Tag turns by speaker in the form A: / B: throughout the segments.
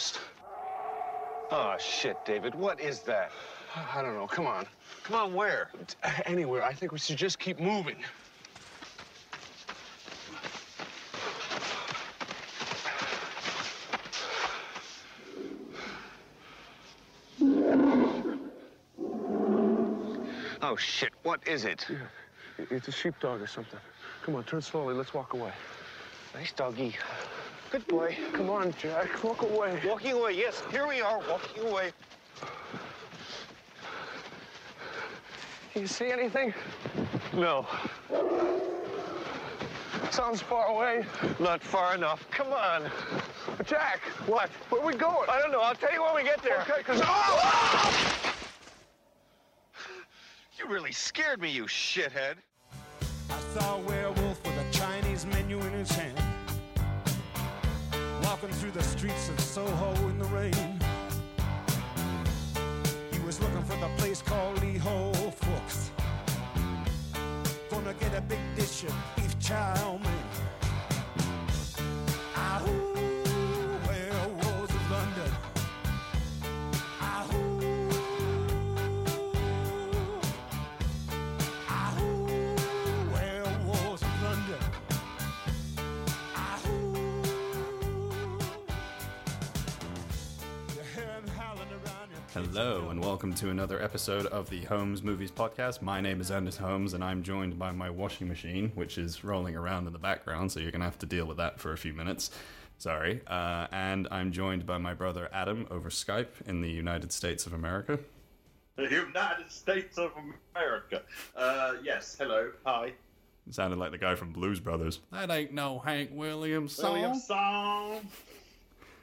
A: lost.
B: Oh, shit, David. What is that?
A: I don't know. Come on.
B: Come on, where?
A: Anywhere. I think we should just keep moving.
B: Oh, shit. What is it?
A: Yeah. It's a sheepdog or something. Come on, turn slowly. Let's walk away.
B: Nice doggy. Good boy.
A: Come on, Jack. Walk away.
B: Walking away. Yes, here we are, walking away.
A: Can you see anything?
B: No,
A: Sounds far away.
B: not far enough. Come on.
A: Jack,
B: What?
A: where are we going?
B: I don't know. I'll tell you when we get there.
A: Okay, because... Oh!
B: You really scared me, you shithead.
C: I saw a werewolf with a Chinese menu in his hand. Walking through the streets of Soho in the rain. He was looking for the place called Lee Ho Fooks. Gonna get a big dish of beef chow mein.
D: Hello, and welcome to another episode of the Holmes Movies Podcast. My name is Anders Holmes, and I'm joined by my washing machine, which is rolling around in the background, so you're going to have to deal with that for a few minutes. Sorry. Uh, and I'm joined by my brother Adam over Skype in the United States of America.
E: The United States of America. Uh, yes, hello, hi.
D: It sounded like the guy from Blues Brothers. That ain't no Hank Williams song.
E: William Song.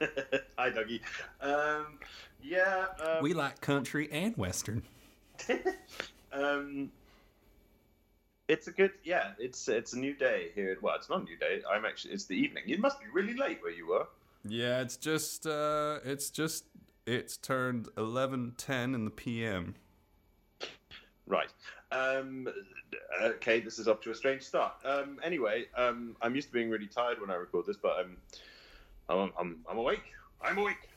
E: hi, Dougie. Um, yeah, um,
D: We like country and western.
E: um, it's a good, yeah, it's it's a new day here. Well, it's not a new day. I'm actually, it's the evening. It must be really late where you were.
D: Yeah, it's just, uh, it's just, it's turned 11:10 in the PM.
E: Right. Um, okay, this is off to a strange start. Um, anyway, um, I'm used to being really tired when I record this, but I'm, I'm, I'm, I'm awake. I'm awake.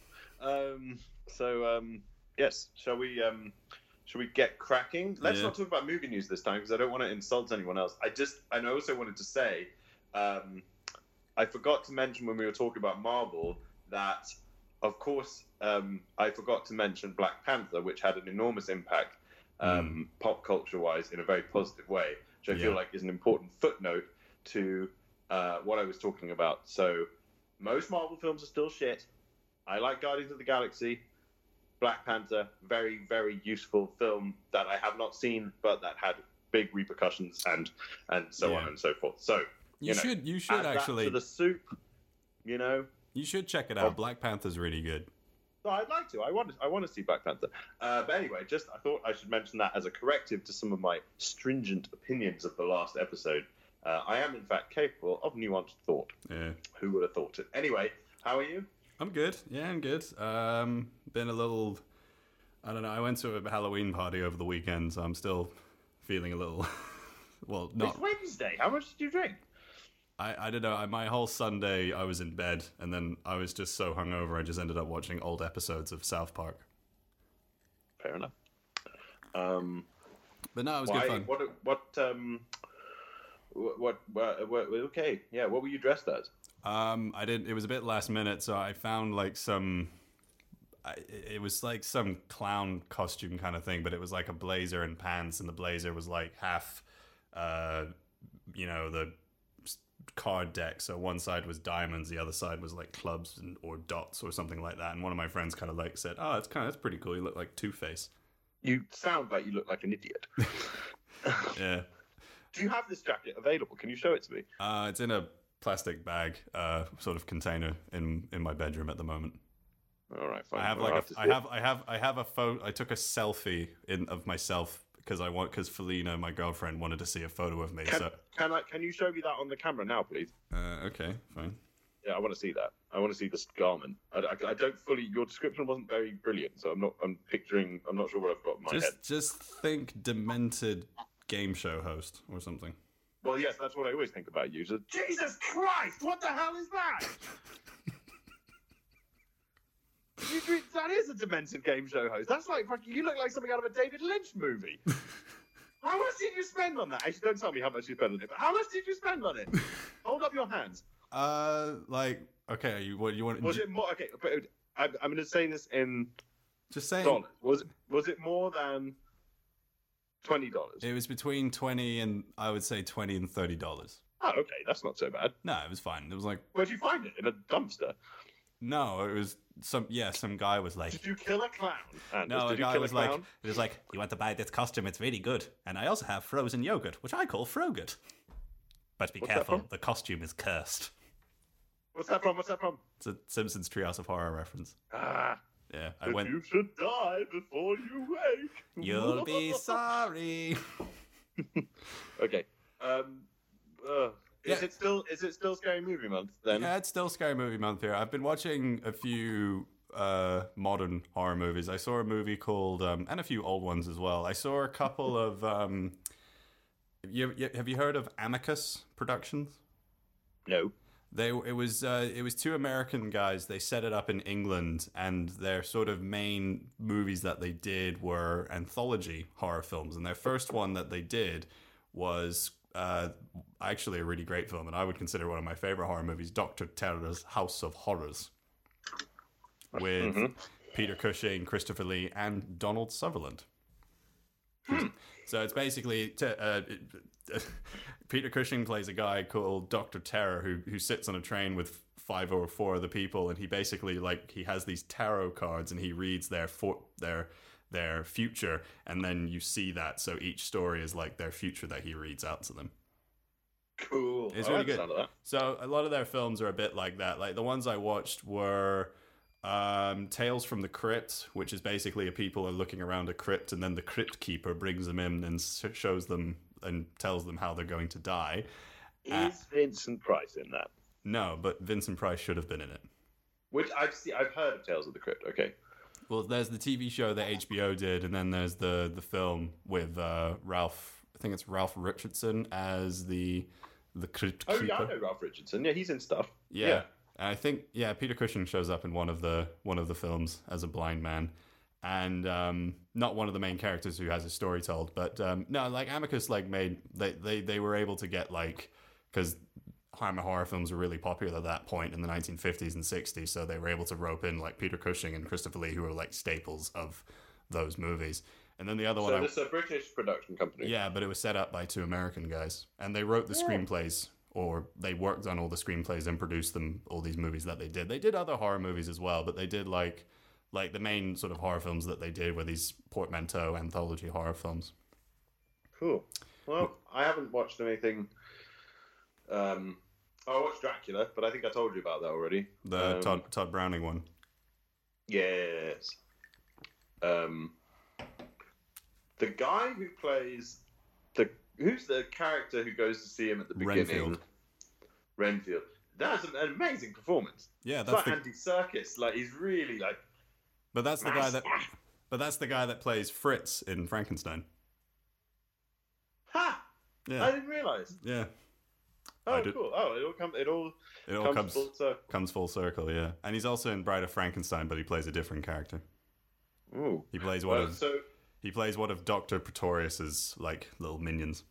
E: Um, so um, yes, shall we? Um, shall we get cracking? Let's
D: Yeah.
E: not talk about movie news this time because I don't want to insult anyone else. I just, and I also wanted to say, um, I forgot to mention when we were talking about Marvel that, of course, um, I forgot to mention Black Panther, which had an enormous impact um, pop culture wise in a very positive way, which I feel like is an important footnote to uh, what I was talking about. So, most Marvel films are still shit. I like Guardians of the Galaxy. Black Panther, very, very useful film that I have not seen, but that had big repercussions and and so on and so forth. So
D: You,
E: you know,
D: should, you should
E: add that
D: actually,
E: to the soup. You know,
D: you should check it out. Black Panther's really good.
E: No, I'd like to. I want to. I want to see Black Panther. Uh, but anyway, just I thought I should mention that as a corrective to some of my stringent opinions of the last episode. Uh, I am, in fact, capable of nuanced thought.
D: Yeah.
E: Who would have thought it? Anyway, how are you?
D: I'm good. Yeah, I'm good. Um, been a little. I don't know. I went to a Halloween party over the weekend, so I'm still feeling a little. well, not.
E: It's Wednesday. How much did you drink?
D: I, I don't know. I, my whole Sunday, I was in bed, and then I was just so hungover, I just ended up watching old episodes of South Park.
E: Fair enough. Um,
D: But no, it was
E: why?
D: good fun.
E: What? What? Um, what, what, what, what? Okay, yeah. What were you dressed as?
D: Um, I didn't. It was a bit last minute, so I found like some. I, it was like some clown costume kind of thing, but it was like a blazer and pants, and the blazer was like half, uh, you know, the card deck. So one side was diamonds, the other side was like clubs and, or dots or something like that. And one of my friends kind of like said, "Oh, it's kind of that's pretty cool. You look like Two Face."
E: You sound like you look like an idiot.
D: Yeah.
E: Do you have this jacket available? Can you show it to me?
D: Uh, it's in a plastic bag, uh, sort of container in in my bedroom at the moment.
E: All right, fine.
D: I have like a, I have I have I have a photo. I took a selfie in of myself because I want because Felina, my girlfriend, wanted to see a photo of me.
E: Can,
D: so
E: can I? Can you show me that on the camera now, please?
D: uh, okay, fine.
E: Yeah, I want to see that. I want to see this garment. I, I, I don't fully. Your description wasn't very brilliant, so I'm not. I'm picturing. I'm not sure what I've got in my
D: Just
E: head.
D: just think demented game show host or something.
E: Well, yes, that's what I always think about you. So, Jesus Christ! What the hell is that? you that is a demented game show host. That's like fucking. You look like something out of a David Lynch movie. how much did you spend on that? Actually, don't tell me how much you spent on it. But how much did you spend on it? Hold up your hands.
D: Uh, like okay, you what you want?
E: Was it more? Okay, but I'm, I'm going to say this in
D: just saying?
E: dollars. Was it was it more than twenty dollars?
D: It was between twenty and I would say twenty and thirty dollars.
E: Oh, okay, that's not so bad.
D: No, it was fine. It was like
E: Where'd you find it? In a dumpster?
D: no, it was some yeah. Some guy was like
E: Did you kill a clown? Anders?
D: no, a guy was
E: a
D: like it was like you want to buy this costume? It's really good, and I also have frozen yogurt, which I call Frogurt. But be
E: What's
D: careful, the costume is cursed.
E: What's that from? What's that from?
D: It's a Simpsons Treehouse of Horror reference.
E: Ah,
D: Yeah, I
E: but
D: went.
E: you should die before you wake.
D: You'll be sorry.
E: okay. Um. Uh, is
D: Yeah.
E: it still is it still scary movie month then?
D: Yeah, it's still Scary Movie Month here. I've been watching a few uh, modern horror movies. I saw a movie called, um, and a few old ones as well. I saw a couple of. Um, you, you, have you heard of Amicus Productions?
E: No.
D: They it was uh, it was two American guys. They set it up in England, and their sort of main movies that they did were anthology horror films. And their first one that they did was uh, actually a really great film, and I would consider one of my favorite horror movies, Doctor Terror's House of Horrors, with Peter Cushing, Christopher Lee, and Donald Sutherland. So it's basically t- uh, Peter Cushing plays a guy called Doctor Terror who who sits on a train with five or four other people, and he basically like he has these tarot cards and he reads their for- their their future, and then you see that. So each story is like their future that he reads out to them.
E: Cool.
D: It's
E: I
D: really good.
E: sound of that.
D: So a lot of their films are a bit like that. Like the ones I watched were um, Tales from the Crypt, which is basically a people are looking around a crypt, and then the crypt keeper brings them in and shows them and tells them how they're going to die.
E: Is Vincent Price in that?
D: No, but Vincent Price should have been in it.
E: Which I've seen, I've heard of Tales of the Crypt. Okay.
D: Well, there's the TV show that HBO did, and then there's the the film with uh, Ralph. I think it's Ralph Richardson as the the crypt keeper.
E: Oh yeah, I know Ralph Richardson. Yeah, he's in stuff.
D: Yeah. And I think yeah, Peter Cushing shows up in one of the one of the films as a blind man, and um, not one of the main characters who has a story told, but um, no, like Amicus like made they they they were able to get like because Hammer horror films were really popular at that point in the 1950s and 60s, so they were able to rope in like Peter Cushing and Christopher Lee, who were like staples of those movies. And then the other one,
E: So
D: I,
E: this is a British production company.
D: yeah, but it was set up by two American guys, and they wrote the screenplays, or they worked on all the screenplays and produced them. All these movies that they did, they did other horror movies as well, but they did like, like the main sort of horror films that they did were these portmanteau anthology horror films.
E: Cool. Well, I haven't watched anything. Um, I watched Dracula, but I think I told you about that already.
D: The
E: Um,
D: Todd Tod Browning one.
E: Yes. Um, the guy who plays the who's the character who goes to see him at the beginning?
D: Renfield.
E: Renfield. That's an, amazing performance.
D: Yeah,
E: It's
D: that's
E: like
D: the,
E: Andy Serkis. Like he's really like.
D: But that's the guy that, but that's the guy that plays Fritz in Frankenstein.
E: Ha! I didn't realize.
D: yeah.
E: Oh, cool. Oh, it all comes. It all
D: It all
E: comes,
D: comes
E: full circle.
D: comes full circle. Yeah, and he's also in Bride of Frankenstein, but he plays a different character.
E: Ooh.
D: He plays one
E: Well,
D: of
E: so
D: he plays one of Doctor Pretorius's like little minions.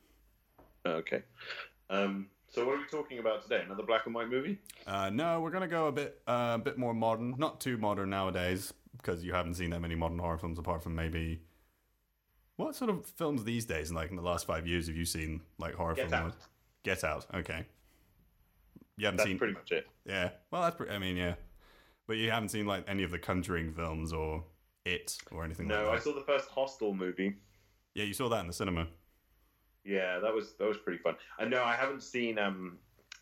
E: okay. Um. So what are we talking about today? Another black and white movie?
D: Uh, no, we're gonna go a bit uh, a bit more modern, not too modern nowadays, because you haven't seen that many modern horror films apart from maybe. What sort of films these days, and like in the last five years, have you seen like horror
E: Get
D: films?
E: Out.
D: Get Out. Okay. You haven't
E: That's
D: seen.
E: pretty much it.
D: Yeah. Well, that's. Pretty, I mean, yeah. But you haven't seen like any of the Conjuring films or It or anything
E: No, I
D: like that.
E: saw the first Hostel movie.
D: Yeah, you saw that in the cinema.
E: Yeah, that was that was pretty fun. I know I haven't seen um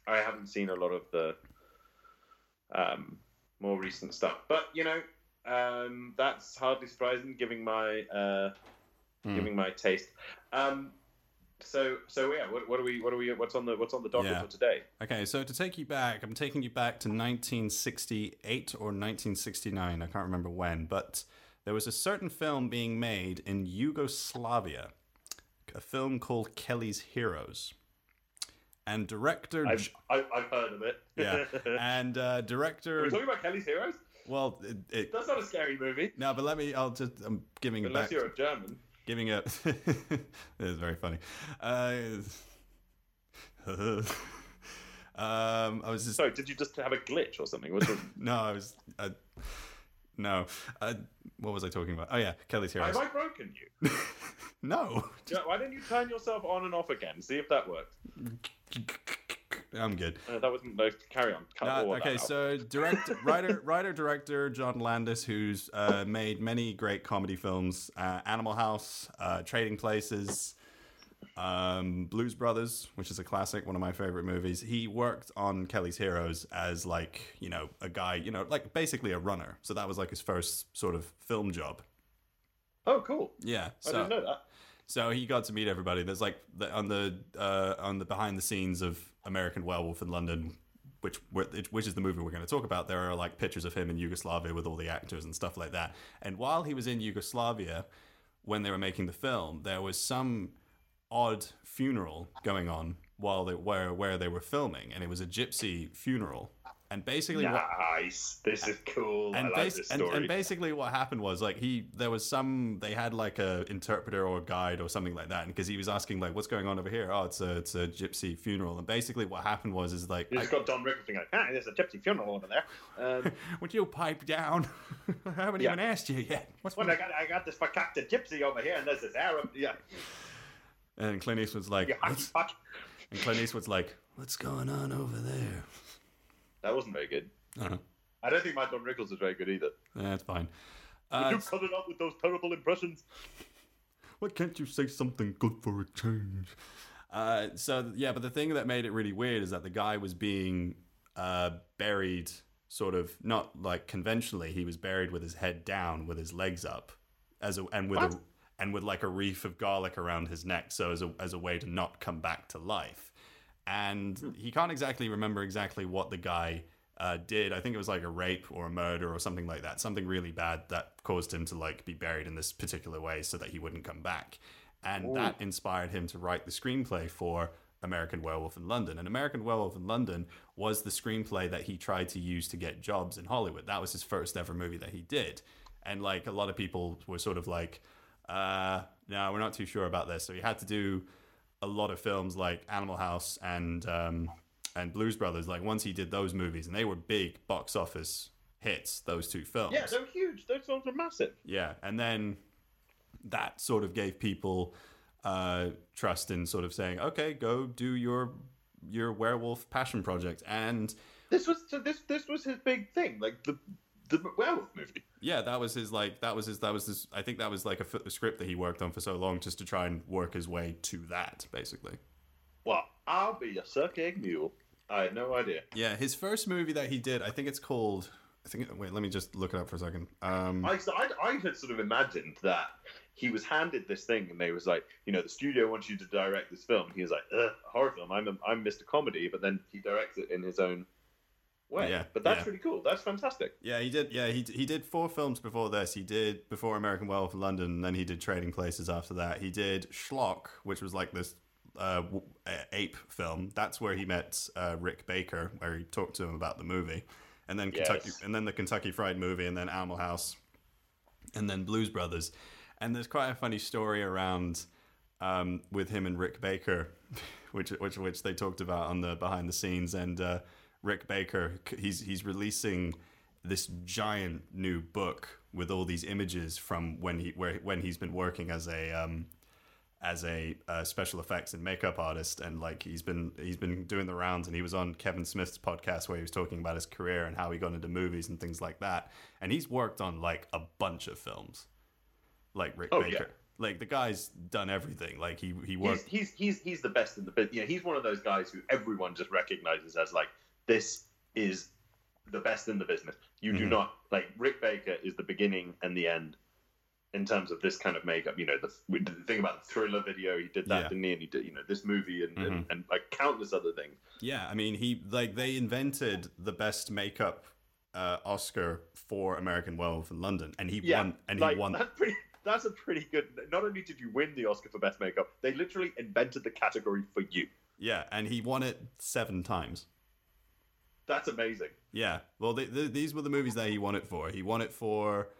E: I haven't seen a lot of the um more recent stuff, but you know um that's hardly surprising, given my uh
D: Hmm.
E: giving my taste. Um, so so yeah, what, what are we what are we what's on the what's on the docket
D: Yeah.
E: for today?
D: Okay, so to take you back, I'm taking you back to 1968 or 1969. I can't remember when, but there was a certain film being made in Yugoslavia, a film called Kelly's Heroes. And director,
E: I've, I've, heard of it.
D: yeah, and uh,
E: are
D: director,
E: we talking about Kelly's Heroes?
D: Well, it, it,
E: That's not a scary movie.
D: no, but let me. I'll just. I'm giving it
E: Unless
D: back.
E: you're a German.
D: giving it. it is very funny. Uh, um, I was just
E: Sorry, did you just have a glitch or something?
D: No, I was. Uh, no, uh, what was I talking about? Oh yeah, Kelly's Heroes.
E: Have I broken you?
D: no,
E: Why don't you turn yourself on and off again? See if that works.
D: I'm good.
E: Uh, that wasn't. No, carry on. Cut all
D: No, okay, so director, writer, writer, director John Landis, who's uh, made many great comedy films: uh, Animal House, uh, Trading Places, um, Blues Brothers, which is a classic, one of my favorite movies. He worked on Kelly's Heroes as like you know a guy, you know, like basically a runner. So that was like his first sort of film job.
E: Oh, cool.
D: Yeah,
E: I didn't know that.
D: So he got to meet everybody. There's like the, on the uh, on the behind the scenes of American Werewolf in London, which which is the movie we're going to talk about. There are like pictures of him in Yugoslavia with all the actors and stuff like that. And while he was in Yugoslavia, when they were making the film, there was some odd funeral going on while they where where they were filming, and it was a gypsy funeral. And basically, what,
E: Nice. This is cool. I
D: and,
E: like
D: bas- and,
E: story.
D: and basically what happened was like he there was some they had like a interpreter or a guide or something like that and because he was asking like what's going on over here oh it's a it's a gypsy funeral and basically what happened was is like
E: you just
D: I-
E: got Don Rickles being like, ah, there's a gypsy funeral over there. Um,
D: would you pipe down I haven't
E: Yeah.
D: even asked you yet what's
E: well, I got, I got this fakakta gypsy over here, and there's this Arab. Yeah,
D: and Clint Eastwood's like
E: you hot
D: "What's-"
E: fuck.
D: and Clint Eastwood's like what's going on over there
E: That wasn't very good.
D: I don't
E: I don't think my Don Rickles was very good either.
D: that's fine uh,
E: you cut it out with those terrible impressions?
D: why can't you say something good for a change? Uh, so yeah, but the thing that made it really weird is that the guy was being uh, buried, sort of not like conventionally. He was buried with his head down, with his legs up, as a and with a and with like a wreath of garlic around his neck, so as a as a way to not come back to life. And he can't exactly remember exactly what the guy uh, did. I think it was like a rape or a murder or something like that. Something really bad that caused him to like be buried in this particular way so that he wouldn't come back. And that inspired him to write the screenplay for American Werewolf in London. And American Werewolf in London was the screenplay that he tried to use to get jobs in Hollywood. That was his first ever movie that he did. And like a lot of people were sort of like, uh, no, we're not too sure about this. So he had to do a lot of films like Animal House and um, and Blues Brothers. Like once he did those movies, and they were big box office hits. Those two films.
E: Yeah, they were huge. Those films were massive.
D: Yeah, and then that sort of gave people uh, trust in sort of saying, okay, go do your your werewolf passion project, and
E: This was so this this was his big thing, like the the werewolf movie.
D: yeah, that was his like that was his that was his. I think that was like a, f- a script that he worked on for so long just to try and work his way to that, basically.
E: Well, I'll be a suck egg mule. I had no idea.
D: Yeah, his first movie that he did, I think it's called. I think. Wait, let me just look it up for a second. Um,
E: I, I, I had sort of imagined that he was handed this thing, and they was like, you know, the studio wants you to direct this film. He was like, Ugh, horror film. I'm a, I'm Mr. Comedy, but then he directs it in his own way.
D: Yeah,
E: but that's
D: yeah.
E: really cool. That's fantastic.
D: Yeah, he did. Yeah, he he did four films before this. He did before American Werewolf in London, and then he did Trading Places after that. He did Schlock, which was like this uh, ape film. That's where he met uh, Rick Baker, where he talked to him about the movie, and then Kentucky,
E: Yes.
D: and then the Kentucky Fried Movie, and then Animal House, and then Blues Brothers. And there's quite a funny story around um, with him and Rick Baker, which which which they talked about on the behind the scenes. And uh, Rick Baker, he's he's releasing this giant new book with all these images from when he where when he's been working as a um, as a uh, special effects and makeup artist. And like he's been he's been doing the rounds. And he was on Kevin Smith's podcast where he was talking about his career and how he got into movies and things like that. And he's worked on like a bunch of films. Like Rick
E: Oh,
D: Baker.
E: Yeah.
D: like the guy's done everything. Like he he
E: He's,
D: worked
E: he's he's he's the best in the business. You know, he's one of those guys who everyone just recognizes as like this is the best in the business. You do
D: Mhm.
E: not like Rick Baker is the beginning and the end in terms of this kind of makeup. You know, the, the thing about the thriller video, he did that,
D: Yeah.
E: didn't he? And he did you know this movie and, and,
D: Mhm.
E: and like countless other things.
D: Yeah, I mean, he like they invented the best makeup uh, Oscar for American Werewolf in London, and he
E: Yeah,
D: won, and
E: like
D: he won.
E: that's pretty. That's a pretty good. Not only did you win the Oscar for best makeup, they literally invented the category for you.
D: Yeah, and he won it seven times.
E: That's amazing.
D: Yeah. Well, th th these were the movies that he won it for. He won it for.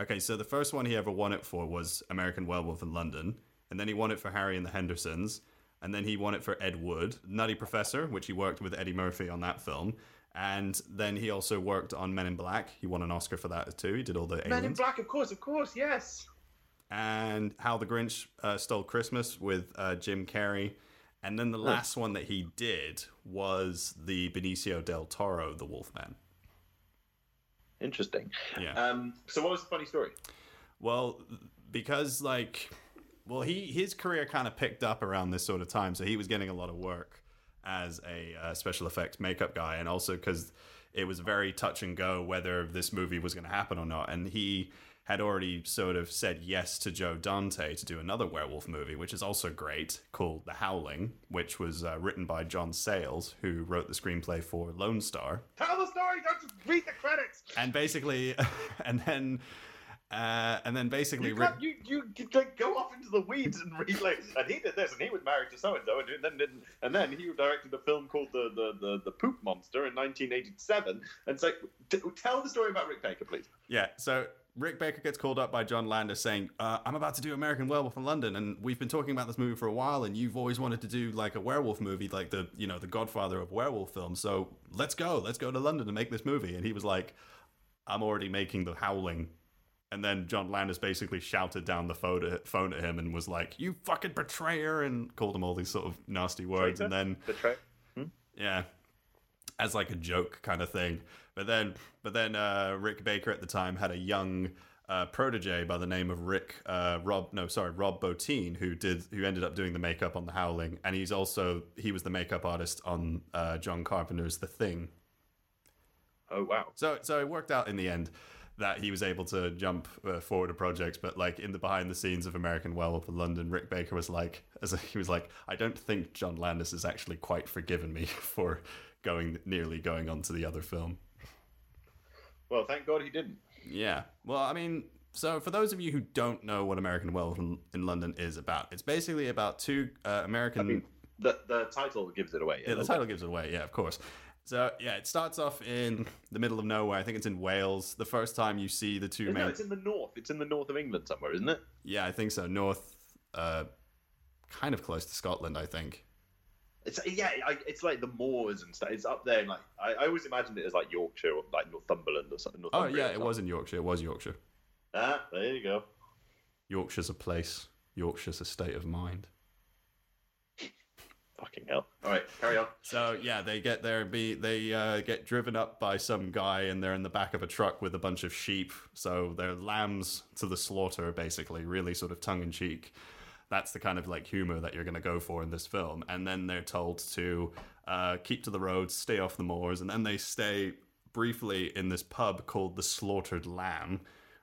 D: Okay, so the first one he ever won it for was American Werewolf in London, and then he won it for Harry and the Hendersons, and then he won it for Ed Wood, Nutty Professor, which he worked with Eddie Murphy on that film, and then he also worked on Men in Black. He won an Oscar for that too. He did all the
E: Men in. Black, of course, of course, yes.
D: and How the Grinch uh, Stole Christmas with uh, Jim Carrey. And then the last one that he did was the Benicio del Toro, The Wolfman.
E: Interesting.
D: Yeah.
E: Um, so what was the funny story?
D: Well, because like, well, he his career kind of picked up around this sort of time, so he was getting a lot of work as a uh, special effects makeup guy, and also because it was very touch and go whether this movie was going to happen or not, and he had already sort of said yes to Joe Dante to do another werewolf movie, which is also great, called The Howling, which was uh, written by John Sayles, who wrote the screenplay for Lone Star,
E: Tell the story. Don't just read the credits.
D: and basically, and then. Uh, and then basically,
E: You,
D: Rick-
E: you, you, like, go off into the weeds and read like, and he did this, and he was married to so and so, and then didn't, and then he directed a film called the the the, the Poop Monster in 1987. And it's like, t- tell the story about Rick Baker, please.
D: Yeah, so Rick Baker gets called up by John Landis saying, uh, I'm about to do American Werewolf in London, and we've been talking about this movie for a while, and you've always wanted to do like a werewolf movie, like the, you know, the godfather of werewolf films. So let's go. Let's go to London and make this movie. And he was like, I'm already making The Howling. And then John Landis basically shouted down the phone at, phone at him and was like, You fucking betrayer, and called him all these sort of nasty words. And then
E: Betray.
D: yeah, as like a joke kind of thing. But then, but then uh, Rick Baker at the time had a young uh, protege by the name of Rick uh, Rob. No, sorry, Rob Bottin, who did who ended up doing the makeup on The Howling, and he's also he was the makeup artist on uh, John Carpenter's The Thing.
E: Oh wow.
D: So so it worked out in the end that he was able to jump uh, forward to projects, but like in the behind the scenes of American Werewolf in London, Rick Baker was like, as a, he was like, I don't think John Landis has actually quite forgiven me for going nearly going on to the other film.
E: Well, thank God he didn't.
D: Yeah. Well, I mean, so for those of you who don't know what American Werewolf in, London is about, it's basically about two uh, American.
E: I mean, the the title gives it away.
D: yeah, the title gives it away. Yeah, of course. So yeah, it starts off in the middle of nowhere. I think it's in Wales. The first time you see the two
E: No,
D: main.
E: it's in the north. It's in the north of England somewhere, isn't it?
D: Yeah, I think so. North, uh, kind of close to Scotland, I think.
E: It's yeah, I, it's like the moors and stuff. It's up there. Like I, I always imagined it as like Yorkshire or like Northumberland or something.
D: Oh yeah, it was in Yorkshire. It was Yorkshire.
E: Ah, there you go.
D: Yorkshire's a place. Yorkshire's a state of mind.
E: Fucking hell. All right, carry on.
D: So yeah, they get there. Be they uh, get driven up by some guy, and they're in the back of a truck with a bunch of sheep. So they're lambs to the slaughter, basically. Really sort of tongue in cheek. That's the kind of like humor that you're going to go for in this film. And then they're told to uh, keep to the roads, stay off the moors, and then they stay briefly in this pub called the Slaughtered Lamb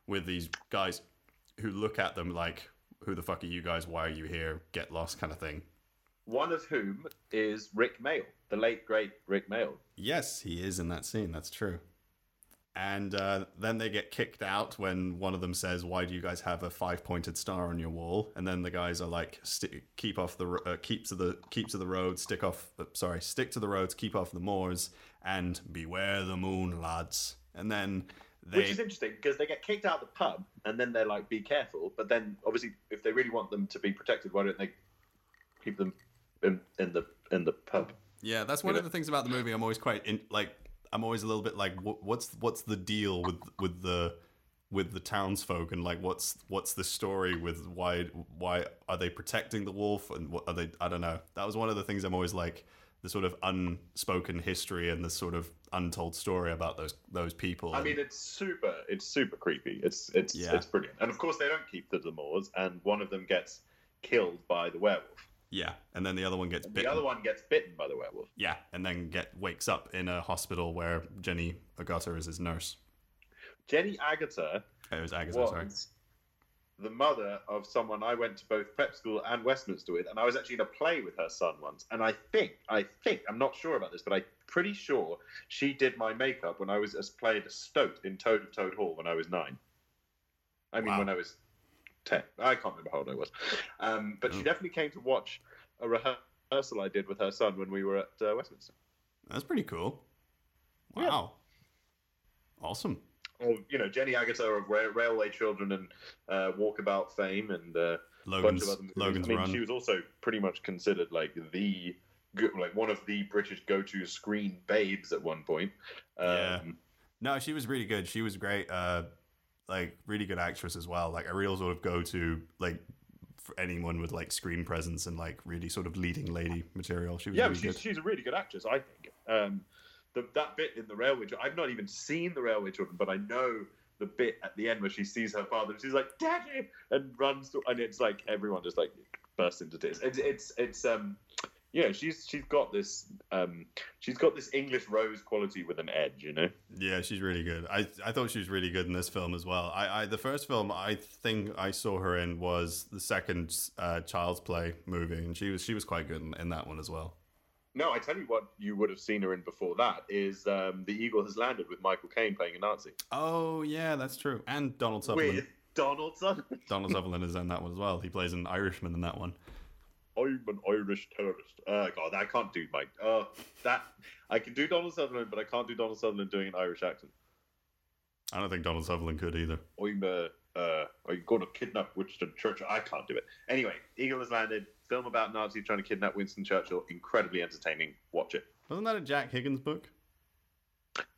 D: with these guys who look at them like, "Who the fuck are you guys? Why are you here? Get lost," kind of thing.
E: One of whom is Rik Mayall, the late great Rik Mayall.
D: Yes, he is in that scene. That's true. And uh, then they get kicked out when one of them says, "Why do you guys have a five-pointed star on your wall?" And then the guys are like, "Keep off the uh, keep to the keep to the road, stick off. Uh, sorry, stick to the roads, keep off the moors, and beware the moon, lads." And then they
E: Which is interesting because they get kicked out of the pub and then they're like, be careful. But then obviously, if they really want them to be protected, why don't they keep them in, in the in the pub?
D: Yeah, that's one of the things about the movie. I'm always quite in, like I'm always a little bit like what, what's what's the deal with with the with the townsfolk and like what's what's the story with why why are they protecting the wolf and what are they I don't know. That was one of the things I'm always like the sort of unspoken history and the sort of untold story about those those people.
E: I mean, it's super. It's super creepy. It's it's
D: Yeah.
E: it's brilliant. And of course, they don't keep the moors, and one of them gets killed by the werewolf.
D: Yeah, and then the other one gets bitten.
E: The other one gets bitten by the werewolf.
D: Yeah, and then get wakes up in a hospital where Jenny Agutter is his nurse.
E: Jenny Agutter oh,
D: It was Agutter,
E: was
D: sorry.
E: the mother of someone I went to both prep school and Westminster with, and I was actually in a play with her son once. And I think, I think, I'm not sure about this, but I'm pretty sure she did my makeup when I was as played a stoat in Toad of Toad Hall when I was nine. I mean,
D: Wow.
E: when I was ten. I can't remember how old I was, um, but she
D: Oh.
E: definitely came to watch a rehearsal I did with her son when we were at uh, Westminster.
D: That's pretty cool. Wow. Awesome.
E: Or you know, Jenny Agutter of Ra- Railway Children and uh, Walkabout fame, and uh, a bunch
D: Logan's
E: of other movies.
D: Logan's
E: I mean,
D: Run.
E: she was also pretty much considered like the like one of the British go-to screen babes at one point. Um,
D: Yeah. No, she was really good. She was great. Uh, like really good actress as well. Like a real sort of go to like for anyone with like screen presence and like really sort of leading lady material. She was
E: yeah,
D: really
E: she's,
D: good.
E: she's a really good actress, I think. Um, the, that bit in the Railway I've not even seen the Railway Children, but I know the bit at the end where she sees her father and she's like, "Daddy!" and runs, to, and it's like everyone just like bursts into tears. It's it's it's um, yeah, she's she's got this um, she's got this English rose quality with an edge, you know.
D: Yeah, she's really good. I I thought she was really good in this film as well. I, I the first film I think I saw her in was the second uh, Child's Play movie, and she was she was quite good in, in that one as well.
E: No, I tell you what, you would have seen her in before that is um, the Eagle has landed with Michael Caine playing a Nazi
D: Oh yeah, that's true. And Donald Sutherland.
E: with Donald Sutherland.
D: Donald Sutherland is in that one as well. He plays an Irishman in that one.
E: I'm an Irish terrorist. Oh god, I can't do Mike. Oh, that I can do Donald Sutherland, but I can't do Donald Sutherland doing an Irish accent.
D: I don't think Donald Sutherland could either.
E: I'm uh, uh, I'm going to kidnap Winston Churchill. I can't do it. Anyway, Eagle has landed. Film about Nazi trying to kidnap Winston Churchill. Incredibly entertaining. Watch it.
D: Wasn't that a Jack Higgins book?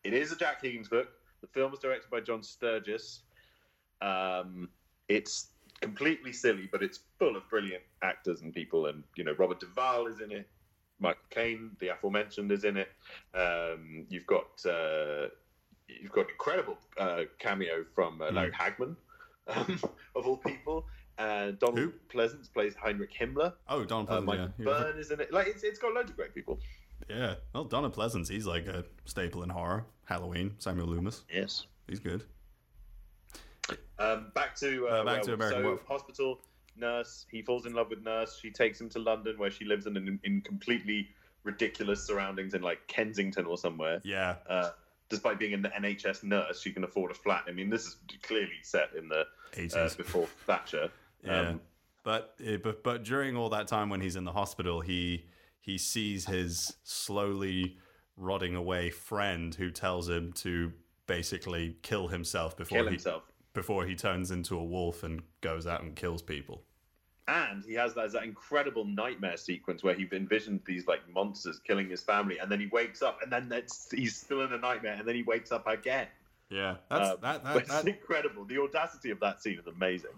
E: It is a Jack Higgins book. The film was directed by John Sturges. Um, it's completely silly, but it's full of brilliant actors and people. And you know, Robert Duvall is in it. Michael Caine, the aforementioned, is in it. Um, you've got uh, you've got an incredible uh, cameo from uh, Larry Hagman, um, of all people. Uh, Donald
D: Who?
E: Pleasence plays Heinrich Himmler.
D: Oh, Donald
E: Uh,
D: Pleasence.
E: Michael
D: yeah.
E: Byrne is in it. Like it's, it's got loads of great people.
D: yeah. Well, Donald Pleasence, he's like a staple in horror. Halloween. Samuel Loomis.
E: Yes.
D: He's good.
E: Um, back to uh,
D: Uh, back to American
E: so,
D: Werewolf.
E: hospital nurse. He falls in love with nurse. She takes him to London, where she lives in in, in completely ridiculous surroundings in like Kensington or somewhere.
D: Yeah.
E: Uh, despite being an NHS nurse, she can afford a flat. I mean, this is clearly set in the
D: 80s.
E: uh, before Thatcher.
D: Yeah.
E: Um,
D: But, eh, but but during all that time when he's in the hospital, he he sees his slowly rotting away friend who tells him to basically kill himself before
E: kill
D: he
E: himself.
D: Before he turns into a wolf and goes out and kills people.
E: And he has that, that incredible nightmare sequence where he envisioned these like monsters killing his family, and then he wakes up, and then he's still in a nightmare, and then he wakes up again.
D: Yeah, that's
E: Uh,
D: that, that, that
E: incredible. The audacity of that scene is amazing.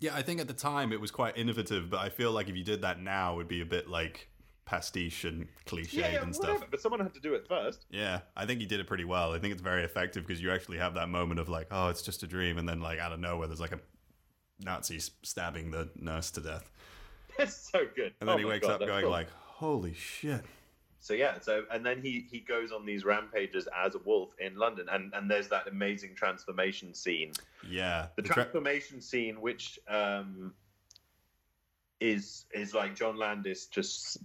D: Yeah, I think at the time it was quite innovative, but I feel like if you did that now, it would be a bit like pastiche and cliched
E: yeah, yeah,
D: and
E: whatever.
D: stuff.
E: But someone had to do it first.
D: Yeah, I think he did it pretty well. I think it's very effective because you actually have that moment of like, oh, it's just a dream, and then like out of nowhere, there's like a Nazi stabbing the nurse to death,
E: It's so good.
D: and then
E: Oh
D: he wakes
E: God,
D: up going
E: cool.
D: like, holy shit.
E: So yeah, so and then he he goes on these rampages as a wolf in London, and and there's that amazing transformation scene.
D: Yeah,
E: The
D: the tra-
E: transformation scene, which um is is like John Landis just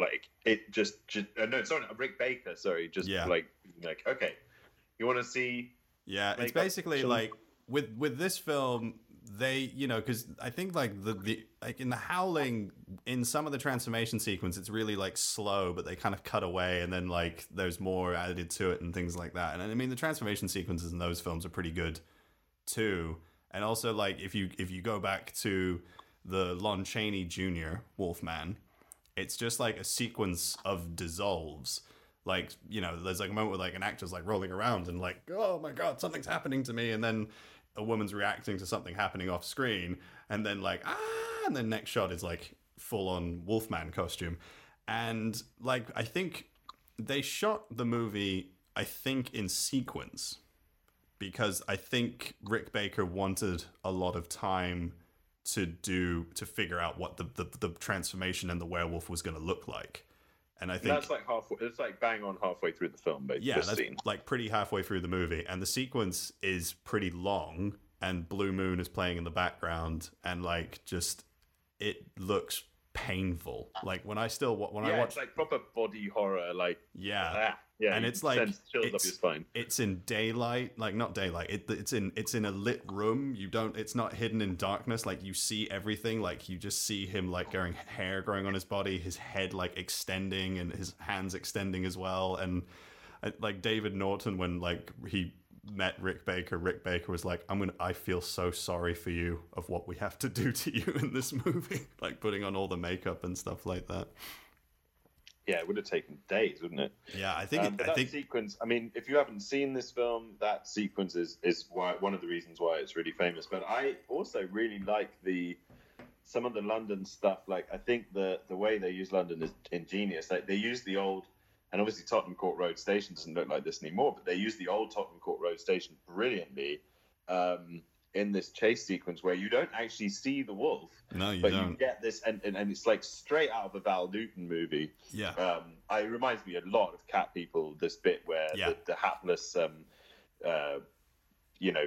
E: like it just just uh, no sorry Rick Baker sorry just
D: Yeah.
E: like like okay you want to see
D: Yeah, it's basically like with with this film, they you know because I think like the the like in the Howling, in some of the transformation sequence, it's really like slow, but they kind of cut away, and then like there's more added to it and things like that. And I mean the transformation sequences in those films are pretty good too. And also like if you if you go back to the Lon Chaney Jr. Wolfman, it's just like a sequence of dissolves. Like, you know, there's like a moment where like an actor's like rolling around and like, oh my god, something's happening to me, and then a woman's reacting to something happening off screen, and then like, ah, and then next shot is like full on Wolfman costume. And like I think they shot the movie, I think, in sequence because I think Rick Baker wanted a lot of time to do to figure out what the the, the transformation and the werewolf was going to look like. And I think
E: that's like halfway it's like bang on halfway through the film basically
D: yeah, that's
E: scene
D: like pretty halfway through the movie, and the sequence is pretty long, and Blue Moon is playing in the background, and like just it looks painful. Like when I still when
E: yeah
D: I watch,
E: it's like proper body horror like
D: yeah,
E: ah, yeah
D: And it's like-
E: sense chills up
D: it's- it's in daylight like not daylight it, it's in it's in a lit room you don't it's not hidden in darkness like you see everything like you just see him like growing hair growing on his body his head like extending and his hands extending as well and uh, like David Naughton when like he met Rick Baker. Rick Baker was like, "I'm gonna. I feel so sorry for you of what we have to do to you in this movie, like putting on all the makeup and stuff like that."
E: Yeah, it would have taken days, wouldn't it?
D: Yeah, I think.
E: Um,
D: it, I
E: that
D: think.
E: sequence. I mean, if you haven't seen this film, that sequence is is why, one of the reasons why it's really famous. But I also really like the some of the London stuff. Like I think the the way they use London is ingenious. Like they use the old, and obviously Tottenham Court Road Station doesn't look like this anymore. But they use the old Tottenham Court Road Station brilliantly um, in this chase sequence where you don't actually see the wolf,
D: No, you
E: but you
D: don't.
E: get this, and, and, and it's like straight out of a Val Lewton movie.
D: Yeah.
E: Um, I, it reminds me a lot of Cat People. This bit where
D: Yeah.
E: the, the hapless, um, uh, you know,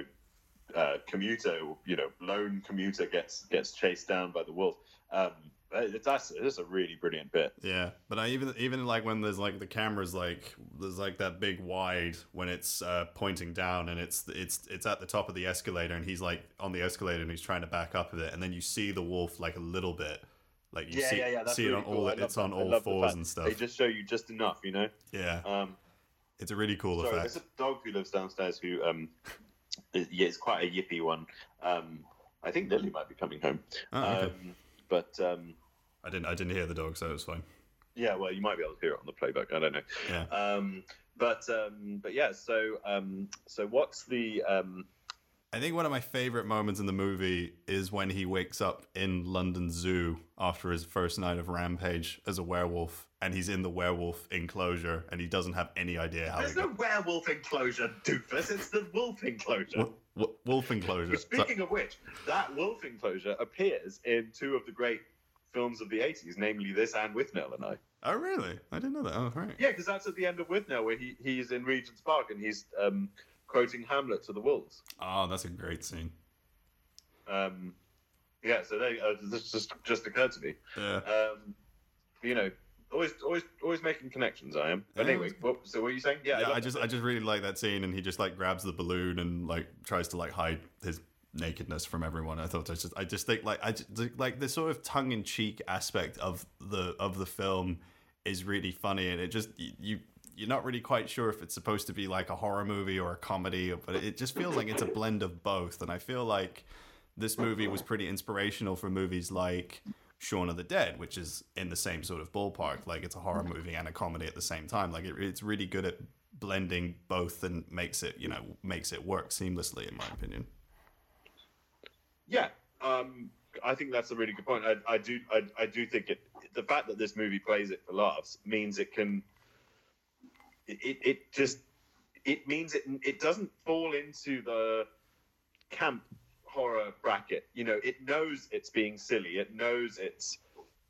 E: uh, commuter, you know, lone commuter gets gets chased down by the wolf. Um, uh, that's that's a really brilliant bit.
D: Yeah, but I even even like when there's like the camera's like there's like that big wide when it's uh, pointing down and it's it's it's at the top of the escalator and he's like on the escalator and he's trying to back up a bit and then you see the wolf like a little bit like you
E: yeah,
D: see
E: yeah, yeah.
D: See
E: really
D: it on
E: cool.
D: all it's on
E: that.
D: All fours and stuff.
E: They just show you just enough, you know.
D: yeah,
E: Um,
D: it's a really cool
E: sorry,
D: effect.
E: there's a dog who lives downstairs who, um, is, yeah, it's quite a yippy one. Um, I think Lily might be coming home.
D: Oh, okay.
E: Um, but um,
D: I didn't I didn't hear the dog, so it was fine.
E: Yeah, well, you might be able to hear it on the playback. I don't know.
D: Yeah.
E: Um, but um, but yeah. So um, so what's the um,
D: I think one of my favorite moments in the movie is when he wakes up in London Zoo after his first night of rampage as a werewolf, and he's in the werewolf enclosure, and he doesn't have any idea how.
E: There's no werewolf enclosure, doofus. It's the wolf enclosure.
D: Wo- wo- wolf enclosure. So-
E: Speaking of which, that wolf enclosure appears in two of the great films of the 80s, namely this and Withnail and I.
D: oh, really? I didn't know that. Oh, right.
E: Yeah, because that's at the end of Withnail where he, he's in Regent's Park and he's um, quoting Hamlet to the wolves.
D: Oh, that's a great scene.
E: Um, yeah, so they, uh, this just just occurred to me.
D: Yeah.
E: Um, you know, always, always, always making connections. I am. But
D: Yeah,
E: anyway, what, so what are you saying? Yeah,
D: yeah,
E: love
D: I just,
E: that.
D: I just really like that scene, and he just like grabs the balloon and like tries to like hide his nakedness from everyone. I thought I just, I just think like, I just, like the sort of tongue in cheek aspect of the of the film is really funny, and it just you. You're not really quite sure if it's supposed to be like a horror movie or a comedy, but it just feels like it's a blend of both. And I feel like this movie was pretty inspirational for movies like Shaun of the Dead, which is in the same sort of ballpark. Like it's a horror mm-hmm. movie and a comedy at the same time. Like it, it's really good at blending both and makes it, you know, makes it work seamlessly, in my opinion.
E: Yeah, um, I think that's a really good point. I, I do, I, I do think it. The fact that this movie plays it for laughs means it can. It, it, just, it means it, it doesn't fall into the camp horror bracket. You know, it knows it's being silly. It knows it's